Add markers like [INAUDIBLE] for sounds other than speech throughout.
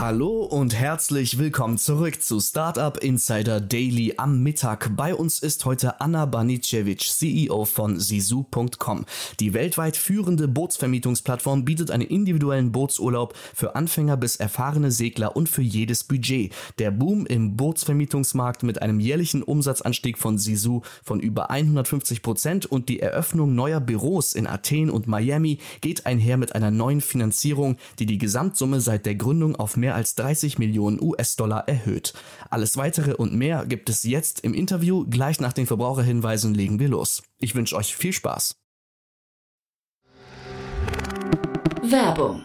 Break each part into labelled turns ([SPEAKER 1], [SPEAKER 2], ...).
[SPEAKER 1] Hallo und herzlich willkommen zurück zu Startup Insider Daily am Mittag. Bei uns ist heute Anna Banicevic, CEO von Sisu.com. Die weltweit führende Bootsvermietungsplattform bietet einen individuellen Bootsurlaub für Anfänger bis erfahrene Segler und für jedes Budget. Der Boom im Bootsvermietungsmarkt mit einem jährlichen Umsatzanstieg von Sisu von über 150 Prozent und die Eröffnung neuer Büros in Athen und Miami geht einher mit einer neuen Finanzierung, die die Gesamtsumme seit der Gründung auf mehr als 30 Millionen US-Dollar erhöht. Alles weitere und mehr gibt es jetzt im Interview. Gleich nach den Verbraucherhinweisen legen wir los. Ich wünsche euch viel Spaß.
[SPEAKER 2] Werbung.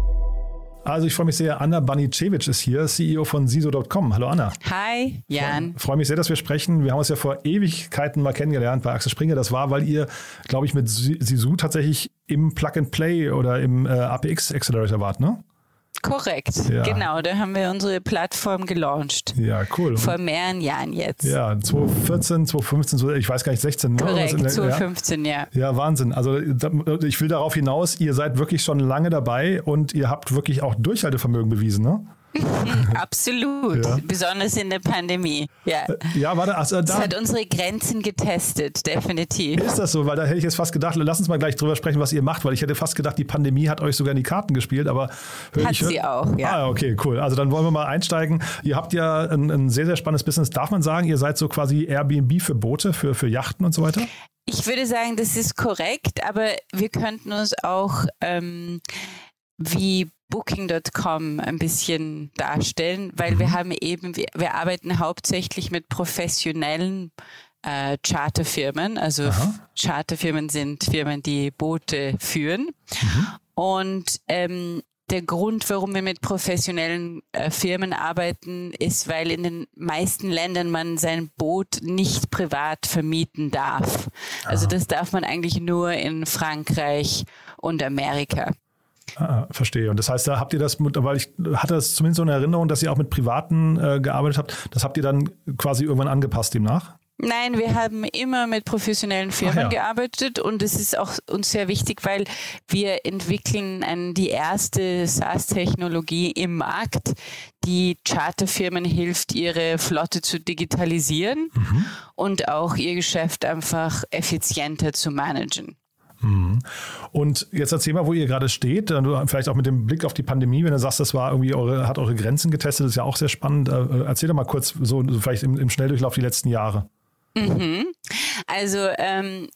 [SPEAKER 3] Also ich freue mich sehr, Anna Banicevic ist hier, CEO von Siso.com. Hallo Anna.
[SPEAKER 4] Hi, Jan.
[SPEAKER 3] Ich freue mich sehr, dass wir sprechen. Wir haben uns ja vor Ewigkeiten mal kennengelernt bei Axel Springer. Das war, weil ihr, glaube ich, mit Sisu tatsächlich im Plug-and-Play oder im äh, APX Accelerator wart, ne?
[SPEAKER 4] Korrekt,
[SPEAKER 3] Ja.
[SPEAKER 4] genau. Da haben wir unsere Plattform gelauncht.
[SPEAKER 3] Ja, cool.
[SPEAKER 4] Vor mehreren Jahren jetzt.
[SPEAKER 3] Ja, 2014, 2015, so- ich weiß gar nicht, 16. ne?
[SPEAKER 4] Korrekt,
[SPEAKER 3] in der- ja.
[SPEAKER 4] 2015, ja.
[SPEAKER 3] Ja, Wahnsinn. Also ich will darauf hinaus, ihr seid wirklich schon lange dabei und ihr habt wirklich auch Durchhaltevermögen bewiesen, ne? [LAUGHS]
[SPEAKER 4] Absolut.
[SPEAKER 3] Ja.
[SPEAKER 4] Besonders in der Pandemie. Ja.
[SPEAKER 3] Ja, warte, also
[SPEAKER 4] Das
[SPEAKER 3] da
[SPEAKER 4] hat unsere Grenzen getestet, definitiv.
[SPEAKER 3] ist das so, weil da hätte ich jetzt fast gedacht, lass uns mal gleich drüber sprechen, was ihr macht, weil ich hätte fast gedacht, die Pandemie hat euch sogar in die Karten gespielt, aber hör-
[SPEAKER 4] Hat
[SPEAKER 3] ich hör-
[SPEAKER 4] sie auch, ja.
[SPEAKER 3] Ah, okay, cool. Also dann wollen wir mal einsteigen. Ihr habt ja ein, ein sehr, sehr spannendes Business. Darf man sagen, ihr seid so quasi Airbnb für Boote, für, für Yachten und so weiter?
[SPEAKER 4] Ich würde sagen, das ist korrekt, aber wir könnten uns auch ähm, wie Booking.com ein bisschen darstellen, weil
[SPEAKER 3] Mhm.
[SPEAKER 4] wir haben eben, wir, arbeiten hauptsächlich mit professionellen äh, Charterfirmen. Also
[SPEAKER 3] Aha.
[SPEAKER 4] Charterfirmen sind Firmen, die Boote führen.
[SPEAKER 3] Mhm.
[SPEAKER 4] Und ähm, der Grund, warum wir mit professionellen äh, Firmen arbeiten, ist, weil in den meisten Ländern man sein Boot nicht privat vermieten darf. Also das darf man eigentlich nur in Frankreich und Amerika.
[SPEAKER 3] Ah, verstehe. Und das heißt, da habt ihr das, mit, weil ich hatte das zumindest so eine Erinnerung, dass ihr auch mit Privaten äh, gearbeitet habt. Das habt ihr dann quasi irgendwann angepasst demnach?
[SPEAKER 4] Nein, wir haben immer mit professionellen Firmen
[SPEAKER 3] ja.
[SPEAKER 4] gearbeitet und es ist auch uns sehr wichtig, weil wir entwickeln ein, die erste SaaS-Technologie im Markt, die Charterfirmen hilft, ihre Flotte zu digitalisieren und auch ihr Geschäft einfach effizienter zu managen.
[SPEAKER 3] Und jetzt erzähl mal, wo ihr gerade steht. Äh, vielleicht auch mit dem Blick auf die Pandemie, wenn du sagst, das war irgendwie eure, hat eure Grenzen getestet, das ist ja auch sehr spannend. Äh, Erzähl doch mal kurz so, so vielleicht im, im Schnelldurchlauf die letzten Jahre.
[SPEAKER 4] Mhm. Also ähm,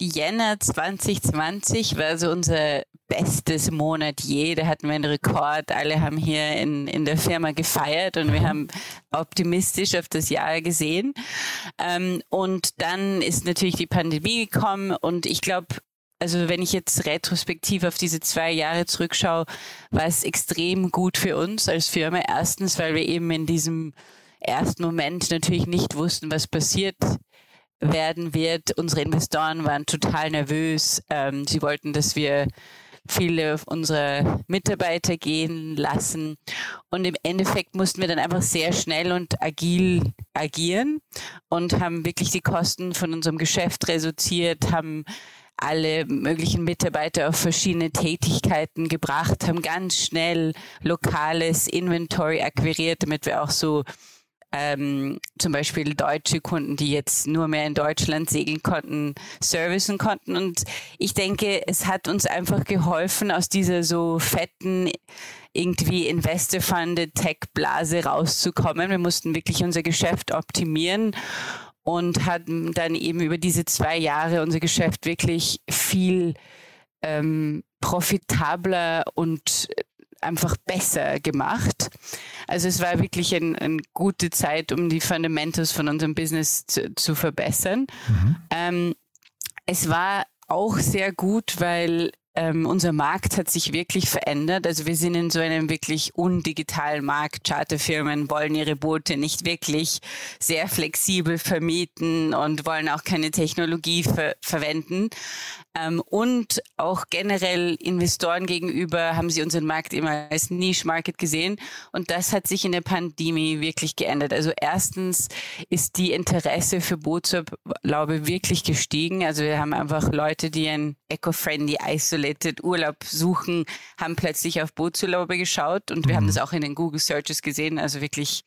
[SPEAKER 4] Jänner 2020 war so unser bestes Monat je. Da hatten wir einen Rekord. Alle haben hier in, in der Firma gefeiert und wir haben optimistisch auf das Jahr gesehen. Ähm, und dann ist natürlich die Pandemie gekommen und ich glaube, also wenn ich jetzt retrospektiv auf diese zwei Jahre zurückschaue, war es extrem gut für uns als Firma. Erstens, weil wir eben in diesem ersten Moment natürlich nicht wussten, was passiert werden wird. Unsere Investoren waren total nervös. Ähm, sie wollten, dass wir viele unserer Mitarbeiter gehen lassen. Und im Endeffekt mussten wir dann einfach sehr schnell und agil agieren und haben wirklich die Kosten von unserem Geschäft reduziert, haben alle möglichen Mitarbeiter auf verschiedene Tätigkeiten gebracht, haben ganz schnell lokales Inventory akquiriert, damit wir auch so ähm, zum Beispiel deutsche Kunden, die jetzt nur mehr in Deutschland segeln konnten, servicen konnten. Und ich denke, es hat uns einfach geholfen, aus dieser so fetten, irgendwie Investor-funded Tech-Blase rauszukommen. Wir mussten wirklich unser Geschäft optimieren und hatten dann eben über diese zwei Jahre unser Geschäft wirklich viel ähm, profitabler und einfach besser gemacht. Also es war wirklich eine ein gute Zeit, um die Fundamentals von unserem Business zu, zu verbessern. Mhm. Ähm, es war auch sehr gut, weil ähm, unser Markt hat sich wirklich verändert. Also wir sind in so einem wirklich undigitalen Markt. Charterfirmen wollen ihre Boote nicht wirklich sehr flexibel vermieten und wollen auch keine Technologie ver verwenden. Ähm, und auch generell Investoren gegenüber haben sie unseren Markt immer als Niche-Market gesehen. Und das hat sich in der Pandemie wirklich geändert. Also erstens ist die Interesse für Bootsurlaube wirklich gestiegen. Also wir haben einfach Leute, die ein eco-friendly, isolated Urlaub suchen, haben plötzlich auf Bootsurlaube geschaut. Und wir mhm. haben das auch in den Google Searches gesehen. Also wirklich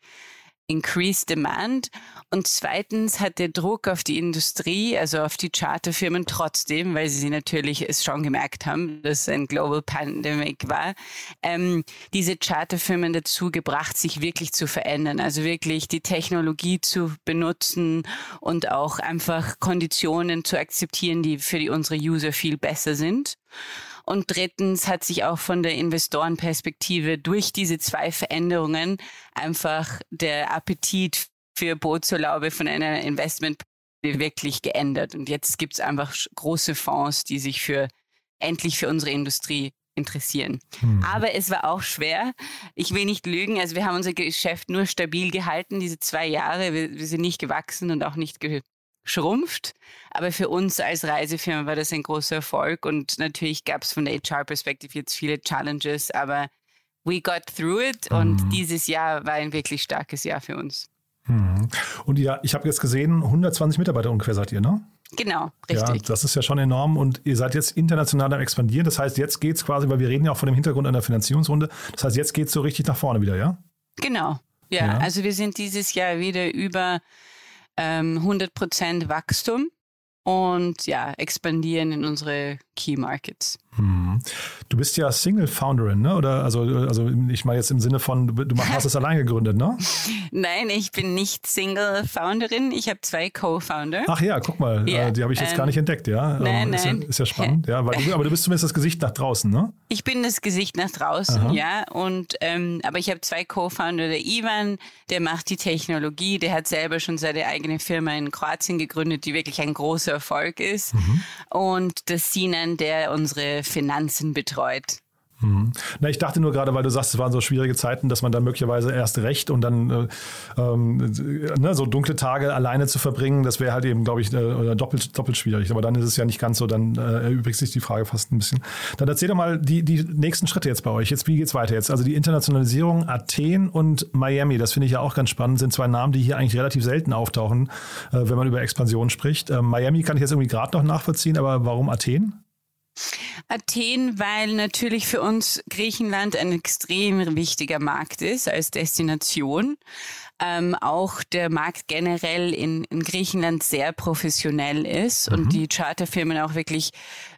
[SPEAKER 4] increased demand. Und zweitens hat der Druck auf die Industrie, also auf die Charterfirmen trotzdem, weil sie natürlich es schon gemerkt haben, dass ein Global Pandemic war, ähm, diese Charterfirmen dazu gebracht, sich wirklich zu verändern. Also wirklich die Technologie zu benutzen und auch einfach Konditionen zu akzeptieren, die für die, unsere User viel besser sind. Und drittens hat sich auch von der Investorenperspektive durch diese zwei Veränderungen einfach der Appetit für Bootsurlaube von einer Investment wirklich geändert. Und jetzt gibt es einfach große Fonds, die sich für endlich für unsere Industrie interessieren. Hm. Aber es war auch schwer. Ich will nicht lügen. Also wir haben unser Geschäft nur stabil gehalten, diese zwei Jahre. Wir, wir sind nicht gewachsen und auch nicht ge schrumpft. Aber für uns als Reisefirma war das ein großer Erfolg und natürlich gab es von der HR-Perspektive jetzt viele Challenges, aber we got through it und mhm. dieses Jahr war ein wirklich starkes Jahr für uns.
[SPEAKER 3] Mhm. Und ja, ich habe jetzt gesehen, 120 Mitarbeiter ungefähr seid ihr, ne?
[SPEAKER 4] Genau, richtig.
[SPEAKER 3] Ja, das ist ja schon enorm und ihr seid jetzt international am expandieren. Das heißt, jetzt geht es quasi, weil wir reden ja auch von dem Hintergrund einer Finanzierungsrunde. Das heißt, jetzt geht es so richtig nach vorne wieder, ja?
[SPEAKER 4] Genau. Ja, ja, also wir sind dieses Jahr wieder über ähm, 100% Wachstum und ja, expandieren in unsere Key Markets.
[SPEAKER 3] Hm. Du bist ja Single-Founderin, ne? Oder also, also ich meine jetzt im Sinne von, du hast es allein gegründet, ne? [LAUGHS]
[SPEAKER 4] Nein, ich bin nicht Single-Founderin. Ich habe zwei Co-Founder.
[SPEAKER 3] Ach ja, guck mal, ja, die habe ich jetzt ähm, gar nicht entdeckt, ja.
[SPEAKER 4] Nein,
[SPEAKER 3] ist,
[SPEAKER 4] nein.
[SPEAKER 3] Ja, ist ja spannend, ja. Du, [LAUGHS] aber du bist zumindest das Gesicht nach draußen, ne?
[SPEAKER 4] Ich bin das Gesicht nach draußen, Aha. ja. Und ähm, aber ich habe zwei Co-Founder. Der Ivan, der macht die Technologie, der hat selber schon seine eigene Firma in Kroatien gegründet, die wirklich ein großer Erfolg ist. Mhm. Und der Sinan, der unsere Finanzen betreut.
[SPEAKER 3] Mhm. Na, ich dachte nur gerade, weil du sagst, es waren so schwierige Zeiten, dass man dann möglicherweise erst recht und dann äh, ähm, ne, so dunkle Tage alleine zu verbringen, das wäre halt eben, glaube ich, äh, doppelt, doppelt schwierig. Aber dann ist es ja nicht ganz so, dann äh, erübrigt sich die Frage fast ein bisschen. Dann erzähl doch mal die, die nächsten Schritte jetzt bei euch. Jetzt, wie geht's weiter jetzt? Also die Internationalisierung, Athen und Miami, das finde ich ja auch ganz spannend, sind zwei Namen, die hier eigentlich relativ selten auftauchen, äh, wenn man über Expansion spricht. Ähm, Miami kann ich jetzt irgendwie gerade noch nachvollziehen, aber warum Athen?
[SPEAKER 4] Athen, weil natürlich für uns Griechenland ein extrem wichtiger Markt ist als Destination. Ähm, auch der Markt generell in, in Griechenland sehr professionell ist mhm. und die Charterfirmen auch wirklich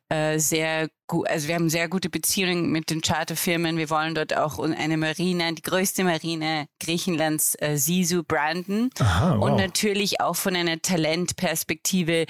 [SPEAKER 4] äh, sehr gut, also wir haben sehr gute Beziehungen mit den Charterfirmen. Wir wollen dort auch eine Marine, die größte Marine Griechenlands, äh, Sisu, branden. Aha, wow. Und natürlich auch von einer Talentperspektive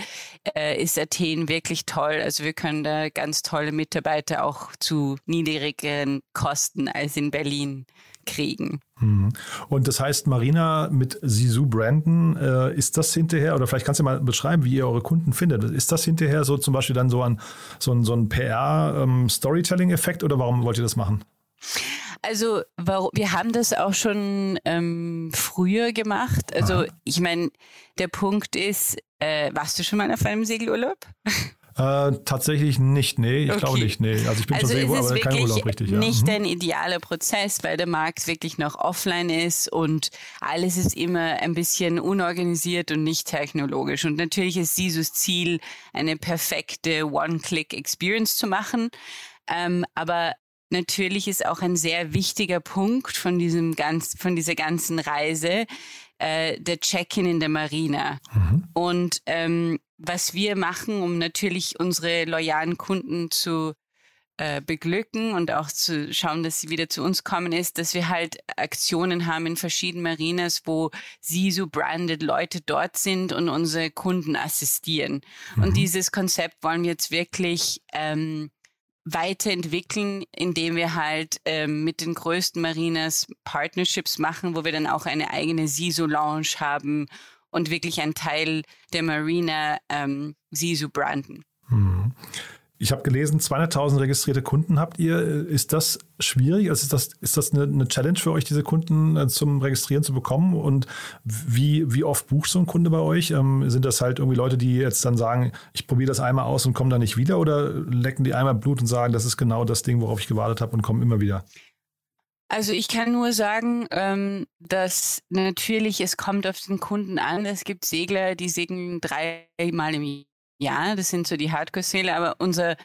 [SPEAKER 4] äh, ist Athen wirklich toll. Also wir können da ganz tolle Mitarbeiter auch zu niedrigeren Kosten als in Berlin kriegen.
[SPEAKER 3] Mhm. Und das heißt, Marina mit Sisu Brandon, äh, ist das hinterher, oder vielleicht kannst du mal beschreiben, wie ihr eure Kunden findet. Ist das hinterher so zum Beispiel dann so ein, so ein, so ein PR-Storytelling-Effekt ähm, oder warum wollt ihr das machen?
[SPEAKER 4] Also wir haben das auch schon ähm, früher gemacht. Also Aha. ich meine, der Punkt ist, äh, warst du schon mal auf einem Segelurlaub? [LAUGHS]
[SPEAKER 3] Äh, tatsächlich nicht, nee, ich okay. glaube nicht, nee. Also ich bin
[SPEAKER 4] also
[SPEAKER 3] schon
[SPEAKER 4] sehr
[SPEAKER 3] aber kein Urlaub richtig.
[SPEAKER 4] Ja. Nicht mhm. ein idealer Prozess, weil der Markt wirklich noch offline ist und alles ist immer ein bisschen unorganisiert und nicht technologisch. Und natürlich ist Sisus Ziel, eine perfekte One-Click-Experience zu machen. Ähm, aber natürlich ist auch ein sehr wichtiger Punkt von diesem ganz, von dieser ganzen Reise äh, der Check-in in der Marina. Mhm. Und ähm, was wir machen, um natürlich unsere loyalen Kunden zu äh, beglücken und auch zu schauen, dass sie wieder zu uns kommen, ist, dass wir halt Aktionen haben in verschiedenen Marinas, wo sie so branded Leute dort sind und unsere Kunden assistieren. Mhm. Und dieses Konzept wollen wir jetzt wirklich ähm, weiterentwickeln, indem wir halt ähm, mit den größten Marinas Partnerships machen, wo wir dann auch eine eigene SISO-Lounge haben und wirklich ein Teil der Marina ähm, Sisu branden.
[SPEAKER 3] Ich habe gelesen, 200.000 registrierte Kunden habt ihr. Ist das schwierig? Also ist das, ist das eine, eine Challenge für euch, diese Kunden äh, zum Registrieren zu bekommen? Und wie, wie oft bucht so ein Kunde bei euch? Ähm, sind das halt irgendwie Leute, die jetzt dann sagen, ich probiere das einmal aus und komme dann nicht wieder? Oder lecken die einmal Blut und sagen, das ist genau das Ding, worauf ich gewartet habe und kommen immer wieder?
[SPEAKER 4] Also ich kann nur sagen, ähm, dass natürlich es kommt auf den Kunden an. Es gibt Segler, die segeln dreimal im Jahr. Das sind so die Hardcore-Segler. Aber unser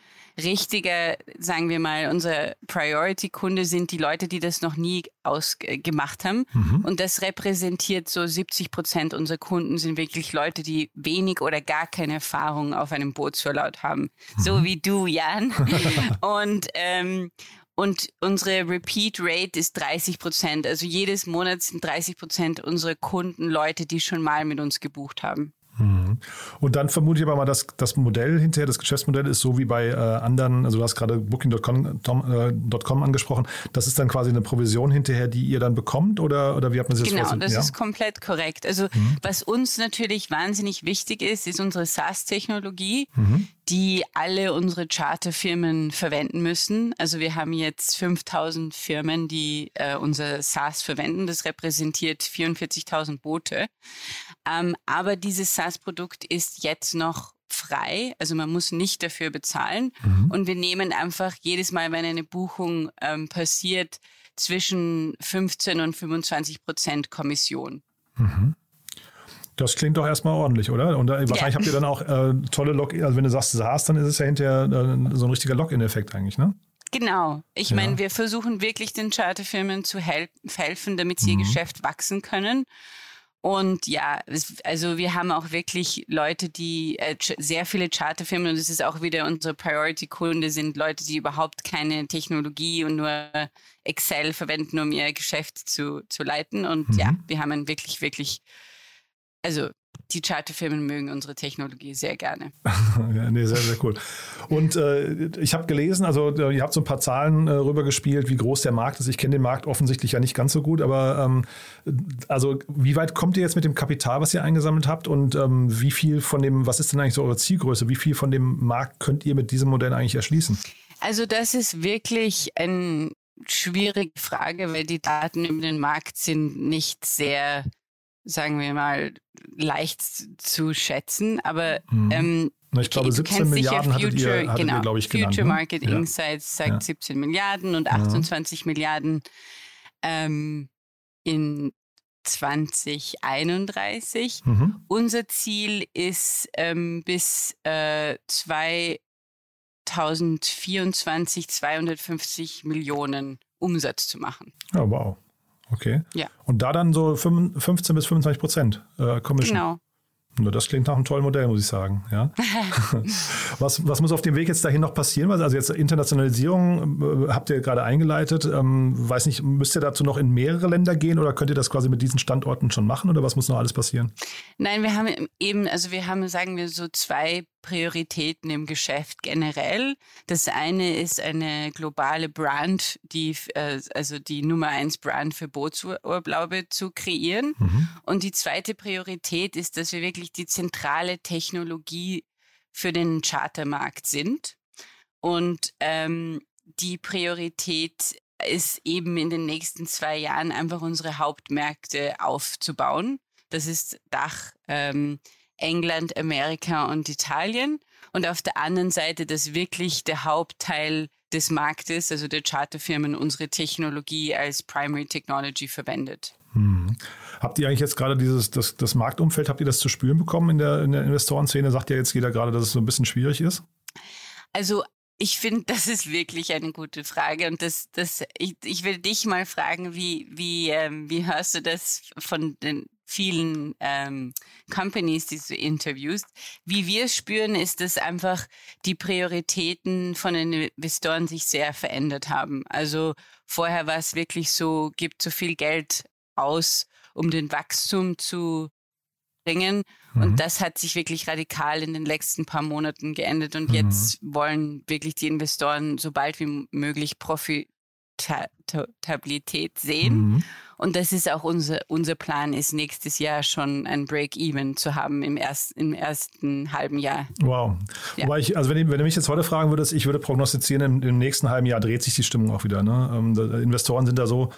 [SPEAKER 4] richtiger, sagen wir mal, unser Priority-Kunde sind die Leute, die das noch nie ausgemacht haben. Mhm. Und das repräsentiert so 70 Prozent unserer Kunden sind wirklich Leute, die wenig oder gar keine Erfahrung auf einem Bootsverlaut haben. Mhm. So wie du, Jan. [LAUGHS] und ähm, und unsere Repeat Rate ist 30 Prozent. Also jedes Monat sind 30 Prozent unserer Kunden Leute, die schon mal mit uns gebucht haben.
[SPEAKER 3] Mhm. Und dann vermute ich aber mal, dass das Modell hinterher, das Geschäftsmodell ist so wie bei äh, anderen, also du hast gerade Booking.com äh, angesprochen, das ist dann quasi eine Provision hinterher, die ihr dann bekommt oder, oder wie hat man sich
[SPEAKER 4] das
[SPEAKER 3] Genau,
[SPEAKER 4] das ja? ist komplett korrekt. Also mhm. was uns natürlich wahnsinnig wichtig ist, ist unsere SaaS-Technologie, mhm. die alle unsere Charterfirmen verwenden müssen. Also wir haben jetzt 5000 Firmen, die äh, unser SaaS verwenden. Das repräsentiert 44.000 Boote. Ähm, aber dieses SaaS-Produkt ist jetzt noch frei, also man muss nicht dafür bezahlen. Mhm. Und wir nehmen einfach jedes Mal, wenn eine Buchung ähm, passiert, zwischen 15 und 25 Prozent Kommission.
[SPEAKER 3] Mhm. Das klingt doch erstmal ordentlich, oder? Und äh, wahrscheinlich ja. habt ihr dann auch äh, tolle Login, also wenn du sagst SaaS, dann ist es ja hinterher äh, so ein richtiger Login-Effekt eigentlich, ne?
[SPEAKER 4] Genau. Ich ja. meine, wir versuchen wirklich den Charterfirmen zu hel helfen, damit sie mhm. ihr Geschäft wachsen können. Und ja, also wir haben auch wirklich Leute, die äh, sehr viele Charterfirmen und das ist auch wieder unsere Priority-Kunde sind Leute, die überhaupt keine Technologie und nur Excel verwenden, um ihr Geschäft zu, zu leiten. Und mhm. ja, wir haben einen wirklich, wirklich, also die Charterfirmen mögen unsere Technologie sehr gerne. [LAUGHS]
[SPEAKER 3] ja, nee, sehr, sehr cool. Und äh, ich habe gelesen, also äh, ihr habt so ein paar Zahlen äh, rübergespielt, wie groß der Markt ist. Ich kenne den Markt offensichtlich ja nicht ganz so gut, aber ähm, also wie weit kommt ihr jetzt mit dem Kapital, was ihr eingesammelt habt und ähm, wie viel von dem, was ist denn eigentlich so eure Zielgröße? Wie viel von dem Markt könnt ihr mit diesem Modell eigentlich erschließen?
[SPEAKER 4] Also das ist wirklich eine schwierige Frage, weil die Daten über den Markt sind nicht sehr sagen wir mal, leicht zu schätzen, aber mhm. ähm,
[SPEAKER 3] ich glaube, 17 Milliarden Future, hattet ihr, hattet
[SPEAKER 4] genau,
[SPEAKER 3] ihr, glaube ich,
[SPEAKER 4] Future
[SPEAKER 3] genannt,
[SPEAKER 4] ne? Market ja. Insights sagt ja. 17 Milliarden und 28 ja. Milliarden ähm, in 2031. Mhm. Unser Ziel ist ähm, bis äh, 2024 250 Millionen Umsatz zu machen.
[SPEAKER 3] Ja, wow. Okay.
[SPEAKER 4] Ja.
[SPEAKER 3] Und da dann so 15 bis 25 Prozent äh, Commission. Genau. Nur das klingt nach einem tollen Modell, muss ich sagen. Ja. [LAUGHS] was, was muss auf dem Weg jetzt dahin noch passieren? Also jetzt Internationalisierung äh, habt ihr gerade eingeleitet. Ähm, weiß nicht, müsst ihr dazu noch in mehrere Länder gehen oder könnt ihr das quasi mit diesen Standorten schon machen oder was muss noch alles passieren?
[SPEAKER 4] Nein, wir haben eben, also wir haben, sagen wir so zwei Prioritäten im Geschäft generell. Das eine ist eine globale Brand, die, äh, also die Nummer eins Brand für Bootsurlaube zu kreieren. Mhm. Und die zweite Priorität ist, dass wir wirklich die zentrale Technologie für den Chartermarkt sind. Und ähm, die Priorität ist eben in den nächsten zwei Jahren einfach unsere Hauptmärkte aufzubauen. Das ist Dach, ähm, England, Amerika und Italien. Und auf der anderen Seite, dass wirklich der Hauptteil des Marktes, also der Charterfirmen, unsere Technologie als Primary Technology verwendet.
[SPEAKER 3] Hm. Habt ihr eigentlich jetzt gerade dieses, das, das Marktumfeld, habt ihr das zu spüren bekommen in der, in der Investorenszene? Sagt ja jetzt jeder gerade, dass es so ein bisschen schwierig ist?
[SPEAKER 4] Also ich finde, [LAUGHS] das ist wirklich eine gute Frage und das, das, ich, ich will dich mal fragen, wie, wie, ähm, wie hörst du das von den vielen ähm, Companies, die du interviewst? Wie wir spüren, ist, dass einfach die Prioritäten von den Investoren sich sehr verändert haben. Also vorher war es wirklich so, gibt so viel Geld aus, um den Wachstum zu bringen. Mhm. Und das hat sich wirklich radikal in den letzten paar Monaten geändert. Und mhm. jetzt wollen wirklich die Investoren so bald wie möglich Profitabilität sehen. Mhm. Und das ist auch unser, unser Plan, ist nächstes Jahr schon ein Break-Even zu haben im, erst, im ersten halben Jahr.
[SPEAKER 3] Wow. Ja. Wobei ich, also wenn, wenn du mich jetzt heute fragen würdest, ich würde prognostizieren, im, im nächsten halben Jahr dreht sich die Stimmung auch wieder. Ne? Ähm, Investoren sind da so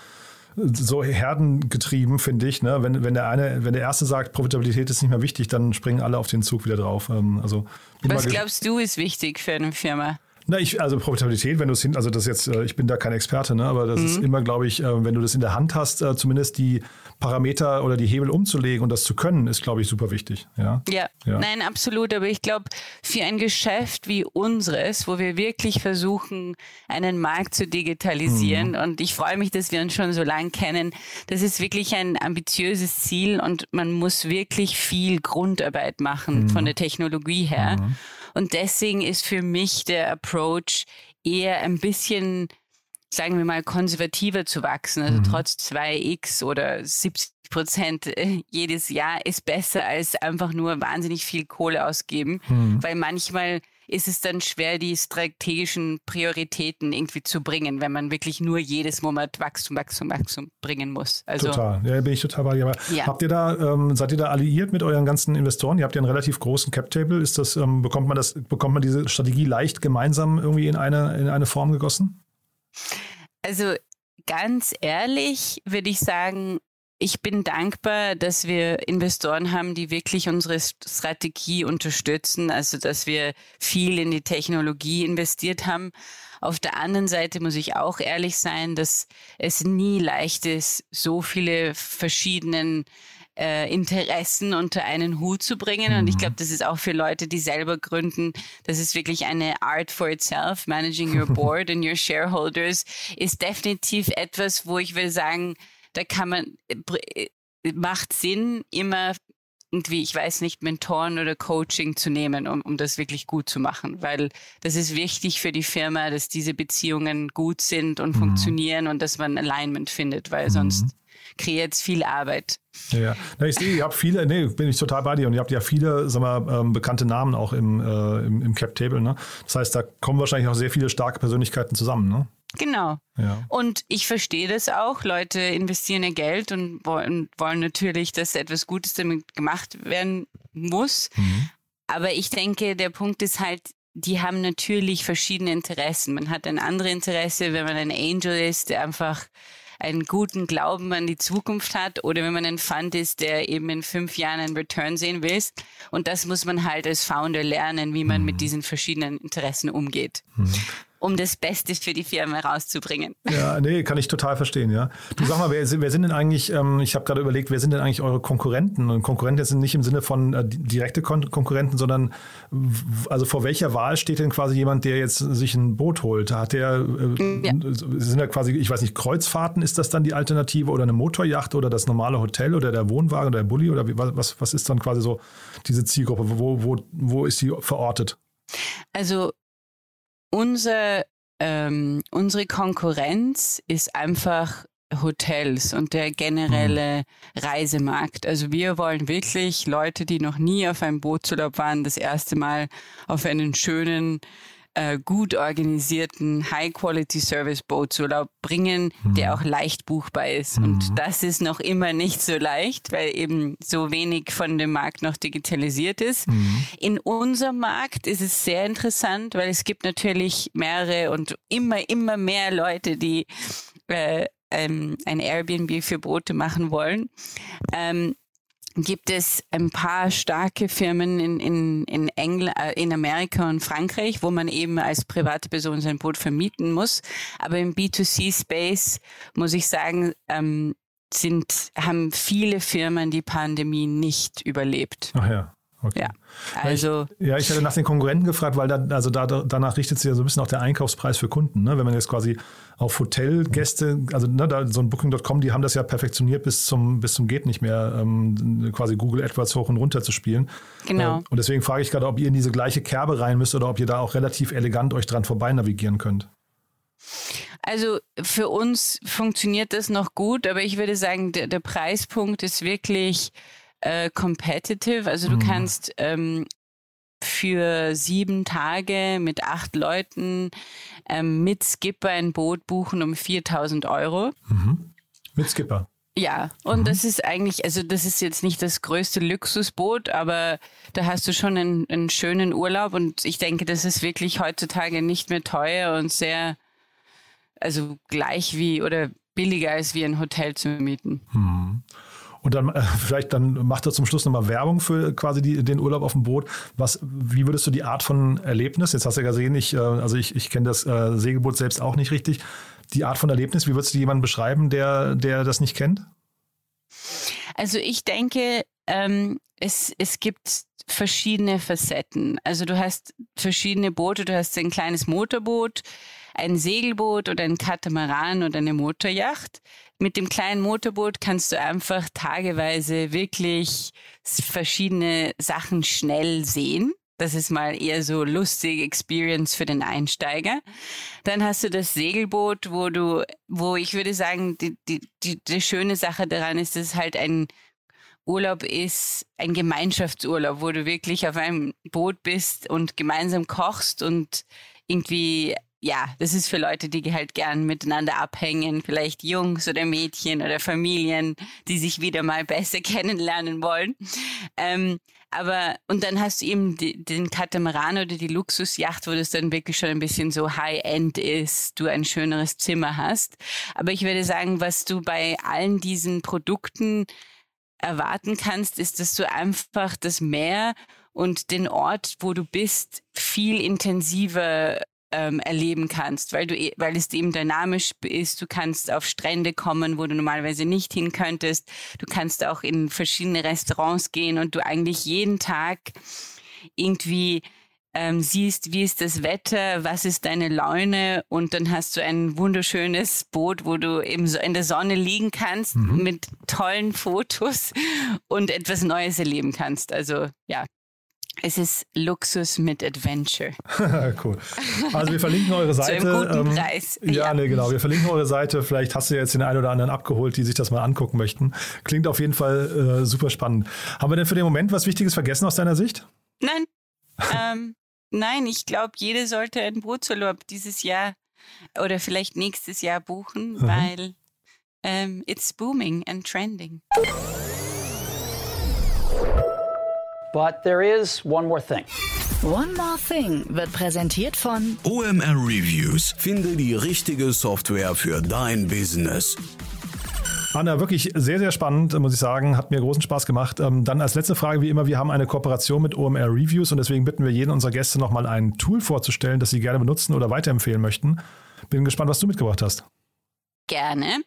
[SPEAKER 3] so herdengetrieben, finde ich. Ne? Wenn, wenn, der eine, wenn der Erste sagt, Profitabilität ist nicht mehr wichtig, dann springen alle auf den Zug wieder drauf. Ähm, also,
[SPEAKER 4] Was glaubst du ist wichtig für eine Firma?
[SPEAKER 3] Na, ich, also Profitabilität, wenn du es hin, also das jetzt, äh, ich bin da kein Experte, ne, aber das mhm. ist immer, glaube ich, äh, wenn du das in der Hand hast, äh, zumindest die Parameter oder die Hebel umzulegen und das zu können, ist, glaube ich, super wichtig. Ja,
[SPEAKER 4] ja. ja. nein, absolut. Aber ich glaube, für ein Geschäft wie unseres, wo wir wirklich versuchen, einen Markt zu digitalisieren, mhm. und ich freue mich, dass wir uns schon so lange kennen, das ist wirklich ein ambitiöses Ziel und man muss wirklich viel Grundarbeit machen mhm. von der Technologie her. Mhm. Und deswegen ist für mich der Approach eher ein bisschen, sagen wir mal, konservativer zu wachsen. Also mhm. trotz 2x oder 70 Prozent äh, jedes Jahr ist besser als einfach nur wahnsinnig viel Kohle ausgeben, mhm. weil manchmal ist es dann schwer, die strategischen Prioritäten irgendwie zu bringen, wenn man wirklich nur jedes Monat Wachstum, Wachstum, Wachstum bringen muss.
[SPEAKER 3] Also, total, ja, bin ich total bei dir. Aber ja. habt ihr da, ähm, seid ihr da alliiert mit euren ganzen Investoren? Ihr habt ja einen relativ großen Cap-Table. Ist das, ähm, bekommt man das, bekommt man diese Strategie leicht gemeinsam irgendwie in eine, in eine Form gegossen?
[SPEAKER 4] Also ganz ehrlich würde ich sagen, ich bin dankbar, dass wir Investoren haben, die wirklich unsere Strategie unterstützen, also dass wir viel in die Technologie investiert haben. Auf der anderen Seite muss ich auch ehrlich sein, dass es nie leicht ist, so viele verschiedenen äh, Interessen unter einen Hut zu bringen. Und ich mhm. glaube, das ist auch für Leute, die selber gründen, das ist wirklich eine Art for itself. Managing your [LAUGHS] board and your shareholders ist definitiv etwas, wo ich will sagen, da kann man, äh, äh, macht Sinn, immer irgendwie, ich weiß nicht, Mentoren oder Coaching zu nehmen, um, um das wirklich gut zu machen, weil das ist wichtig für die Firma, dass diese Beziehungen gut sind und mhm. funktionieren und dass man Alignment findet, weil mhm. sonst kreiert es viel Arbeit.
[SPEAKER 3] Ja, ja. ich sehe, ihr habt viele, nee, bin ich total bei dir und ihr habt ja viele, sag mal, ähm, bekannte Namen auch im, äh, im, im Cap Table, ne? Das heißt, da kommen wahrscheinlich auch sehr viele starke Persönlichkeiten zusammen, ne?
[SPEAKER 4] Genau. Ja. Und ich verstehe das auch. Leute investieren ihr Geld und wollen, wollen natürlich, dass etwas Gutes damit gemacht werden muss. Mhm. Aber ich denke, der Punkt ist halt, die haben natürlich verschiedene Interessen. Man hat ein anderes Interesse, wenn man ein Angel ist, der einfach einen guten Glauben an die Zukunft hat oder wenn man ein Fund ist, der eben in fünf Jahren einen Return sehen will. Und das muss man halt als Founder lernen, wie man mhm. mit diesen verschiedenen Interessen umgeht. Mhm um das Beste für die Firma rauszubringen.
[SPEAKER 3] Ja, nee, kann ich total verstehen, ja. Du sag mal, wer, wer sind denn eigentlich, ähm, ich habe gerade überlegt, wer sind denn eigentlich eure Konkurrenten? Und Konkurrenten sind nicht im Sinne von äh, direkte Kon Konkurrenten, sondern also vor welcher Wahl steht denn quasi jemand, der jetzt sich ein Boot holt? Hat der, äh, ja. sind da quasi, ich weiß nicht, Kreuzfahrten, ist das dann die Alternative oder eine Motorjacht oder das normale Hotel oder der Wohnwagen oder der Bulli oder wie, was, was ist dann quasi so diese Zielgruppe? Wo, wo, wo ist die verortet?
[SPEAKER 4] Also unser, ähm, unsere Konkurrenz ist einfach Hotels und der generelle mhm. Reisemarkt. Also wir wollen wirklich Leute, die noch nie auf einem Bootsurlaub waren, das erste Mal auf einen schönen äh, gut organisierten High-Quality-Service-Bootsurlaub bringen, mhm. der auch leicht buchbar ist. Mhm. Und das ist noch immer nicht so leicht, weil eben so wenig von dem Markt noch digitalisiert ist. Mhm. In unserem Markt ist es sehr interessant, weil es gibt natürlich mehrere und immer, immer mehr Leute, die äh, ähm, ein Airbnb für Boote machen wollen. Ähm, gibt es ein paar starke Firmen in, in, in, Engl äh, in Amerika und Frankreich, wo man eben als private Person sein Boot vermieten muss. Aber im B2C-Space muss ich sagen, ähm, sind, haben viele Firmen die Pandemie nicht überlebt.
[SPEAKER 3] Ach ja. Okay.
[SPEAKER 4] Ja, also.
[SPEAKER 3] Ich, ja, ich hatte nach den Konkurrenten gefragt, weil dann, also da, danach richtet sich ja so ein bisschen auch der Einkaufspreis für Kunden. Ne? Wenn man jetzt quasi auf Hotelgäste, also ne, da, so ein Booking.com, die haben das ja perfektioniert bis zum, bis zum geht nicht mehr, ähm, quasi Google AdWords hoch und runter zu spielen.
[SPEAKER 4] Genau.
[SPEAKER 3] Äh, und deswegen frage ich gerade, ob ihr in diese gleiche Kerbe rein müsst oder ob ihr da auch relativ elegant euch dran vorbei navigieren könnt.
[SPEAKER 4] Also für uns funktioniert das noch gut, aber ich würde sagen, der, der Preispunkt ist wirklich äh, competitive. Also du mhm. kannst ähm, für sieben Tage mit acht Leuten ähm, mit Skipper ein Boot buchen um 4000 Euro.
[SPEAKER 3] Mhm. Mit Skipper.
[SPEAKER 4] Ja, und mhm. das ist eigentlich, also das ist jetzt nicht das größte Luxusboot, aber da hast du schon einen, einen schönen Urlaub und ich denke, das ist wirklich heutzutage nicht mehr teuer und sehr, also gleich wie oder billiger als wie ein Hotel zu mieten.
[SPEAKER 3] Mhm. Und dann äh, vielleicht dann macht er zum Schluss nochmal Werbung für quasi die, den Urlaub auf dem Boot. Was, wie würdest du die Art von Erlebnis, jetzt hast du ja gesehen, ich, äh, also ich, ich kenne das äh, Segelboot selbst auch nicht richtig. Die Art von Erlebnis, wie würdest du jemanden beschreiben, der, der das nicht kennt?
[SPEAKER 4] Also ich denke, ähm, es, es gibt verschiedene Facetten. Also du hast verschiedene Boote, du hast ein kleines Motorboot, ein Segelboot oder ein Katamaran oder eine Motorjacht. Mit dem kleinen Motorboot kannst du einfach tageweise wirklich verschiedene Sachen schnell sehen. Das ist mal eher so lustige Experience für den Einsteiger. Dann hast du das Segelboot, wo du, wo ich würde sagen, die, die, die, die schöne Sache daran ist, dass es halt ein Urlaub ist, ein Gemeinschaftsurlaub, wo du wirklich auf einem Boot bist und gemeinsam kochst und irgendwie ja, das ist für Leute, die halt gern miteinander abhängen, vielleicht Jungs oder Mädchen oder Familien, die sich wieder mal besser [LAUGHS] kennenlernen wollen. Ähm, aber, und dann hast du eben die, den Katamaran oder die Luxusjacht, wo das dann wirklich schon ein bisschen so High-End ist, du ein schöneres Zimmer hast. Aber ich würde sagen, was du bei allen diesen Produkten erwarten kannst, ist, dass du einfach das Meer und den Ort, wo du bist, viel intensiver ähm, erleben kannst, weil du, e, weil es eben dynamisch ist. Du kannst auf Strände kommen, wo du normalerweise nicht hin könntest. Du kannst auch in verschiedene Restaurants gehen und du eigentlich jeden Tag irgendwie ähm, siehst, wie ist das Wetter, was ist deine Laune und dann hast du ein wunderschönes Boot, wo du eben so in der Sonne liegen kannst mhm. mit tollen Fotos und etwas Neues erleben kannst. Also ja, es ist Luxus mit Adventure. [LAUGHS]
[SPEAKER 3] cool. Also wir verlinken eure Seite. [LAUGHS]
[SPEAKER 4] Zu einem guten ähm, Preis.
[SPEAKER 3] Ja, ja, nee, genau. Wir verlinken eure Seite. Vielleicht hast du jetzt den einen oder anderen abgeholt, die sich das mal angucken möchten. Klingt auf jeden Fall äh, super spannend. Haben wir denn für den Moment was Wichtiges vergessen aus deiner Sicht?
[SPEAKER 4] Nein. ähm, nein, ich glaube, jeder sollte einen Bootsurlaub dieses Jahr oder vielleicht nächstes Jahr buchen, mhm. weil ähm, it's booming and trending.
[SPEAKER 2] But there is one more thing. One More Thing wird präsentiert von
[SPEAKER 5] OMR Reviews. Finde die richtige Software für dein Business.
[SPEAKER 3] Anna, wirklich sehr, sehr spannend, muss ich sagen. Hat mir großen Spaß gemacht. Ähm, dann als letzte Frage, wie immer, wir haben eine Kooperation mit OMR Reviews und deswegen bitten wir jeden unserer Gäste nochmal ein Tool vorzustellen, das sie gerne benutzen oder weiterempfehlen möchten. Bin gespannt, was du mitgebracht hast.
[SPEAKER 4] Gerne.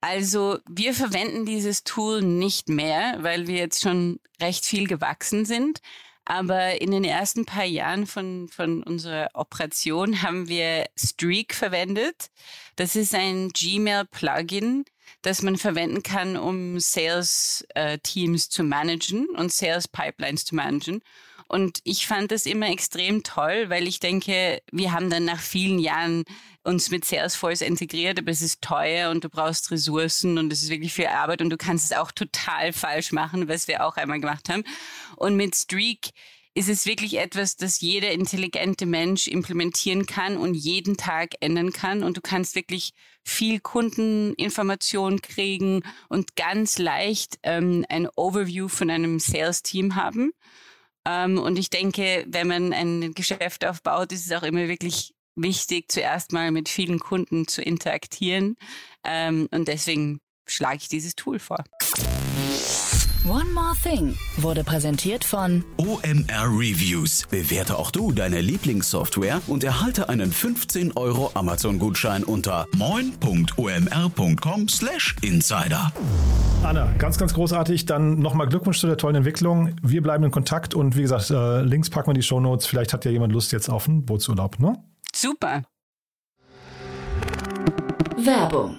[SPEAKER 4] Also wir verwenden dieses Tool nicht mehr, weil wir jetzt schon recht viel gewachsen sind. Aber in den ersten paar Jahren von, von unserer Operation haben wir Streak verwendet. Das ist ein Gmail-Plugin, das man verwenden kann, um Sales-Teams äh, zu managen und Sales-Pipelines zu managen. Und ich fand das immer extrem toll, weil ich denke, wir haben dann nach vielen Jahren uns mit Salesforce integriert, aber es ist teuer und du brauchst Ressourcen und es ist wirklich viel Arbeit und du kannst es auch total falsch machen, was wir auch einmal gemacht haben. Und mit Streak ist es wirklich etwas, das jeder intelligente Mensch implementieren kann und jeden Tag ändern kann. Und du kannst wirklich viel Kundeninformation kriegen und ganz leicht ähm, ein Overview von einem Sales-Team haben. Ähm, und ich denke, wenn man ein Geschäft aufbaut, ist es auch immer wirklich wichtig, zuerst mal mit vielen Kunden zu interagieren. Ähm, und deswegen schlage ich dieses Tool vor.
[SPEAKER 2] One more Thing wurde präsentiert von
[SPEAKER 5] OMR Reviews. Bewerte auch du deine Lieblingssoftware und erhalte einen 15 Euro Amazon-Gutschein unter moin.omr.com/insider.
[SPEAKER 3] Anna, ganz, ganz großartig. Dann nochmal Glückwunsch zu der tollen Entwicklung. Wir bleiben in Kontakt und wie gesagt, äh, Links packen wir in die Show Notes. Vielleicht hat ja jemand Lust jetzt auf einen Bootsurlaub, ne?
[SPEAKER 4] Super.
[SPEAKER 2] Werbung.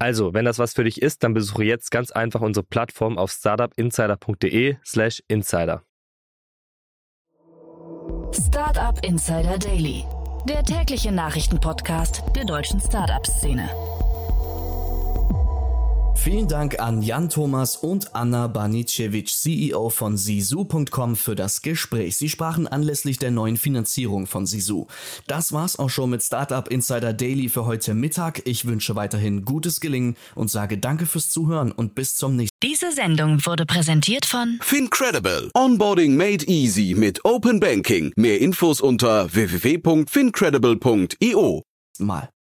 [SPEAKER 6] Also, wenn das was für dich ist, dann besuche jetzt ganz einfach unsere Plattform auf startupinsider.de/slash insider.
[SPEAKER 2] Startup Insider Daily, der tägliche Nachrichtenpodcast der deutschen Startup-Szene.
[SPEAKER 1] Vielen Dank an Jan Thomas und Anna Banicevic, CEO von Sisu.com, für das Gespräch. Sie sprachen anlässlich der neuen Finanzierung von Sisu. Das war's auch schon mit Startup Insider Daily für heute Mittag. Ich wünsche weiterhin gutes Gelingen und sage danke fürs Zuhören und bis zum nächsten
[SPEAKER 2] Diese Sendung wurde präsentiert von
[SPEAKER 5] Fincredible. Onboarding made easy mit Open Banking. Mehr Infos unter www.fincredible.io.
[SPEAKER 1] Mal.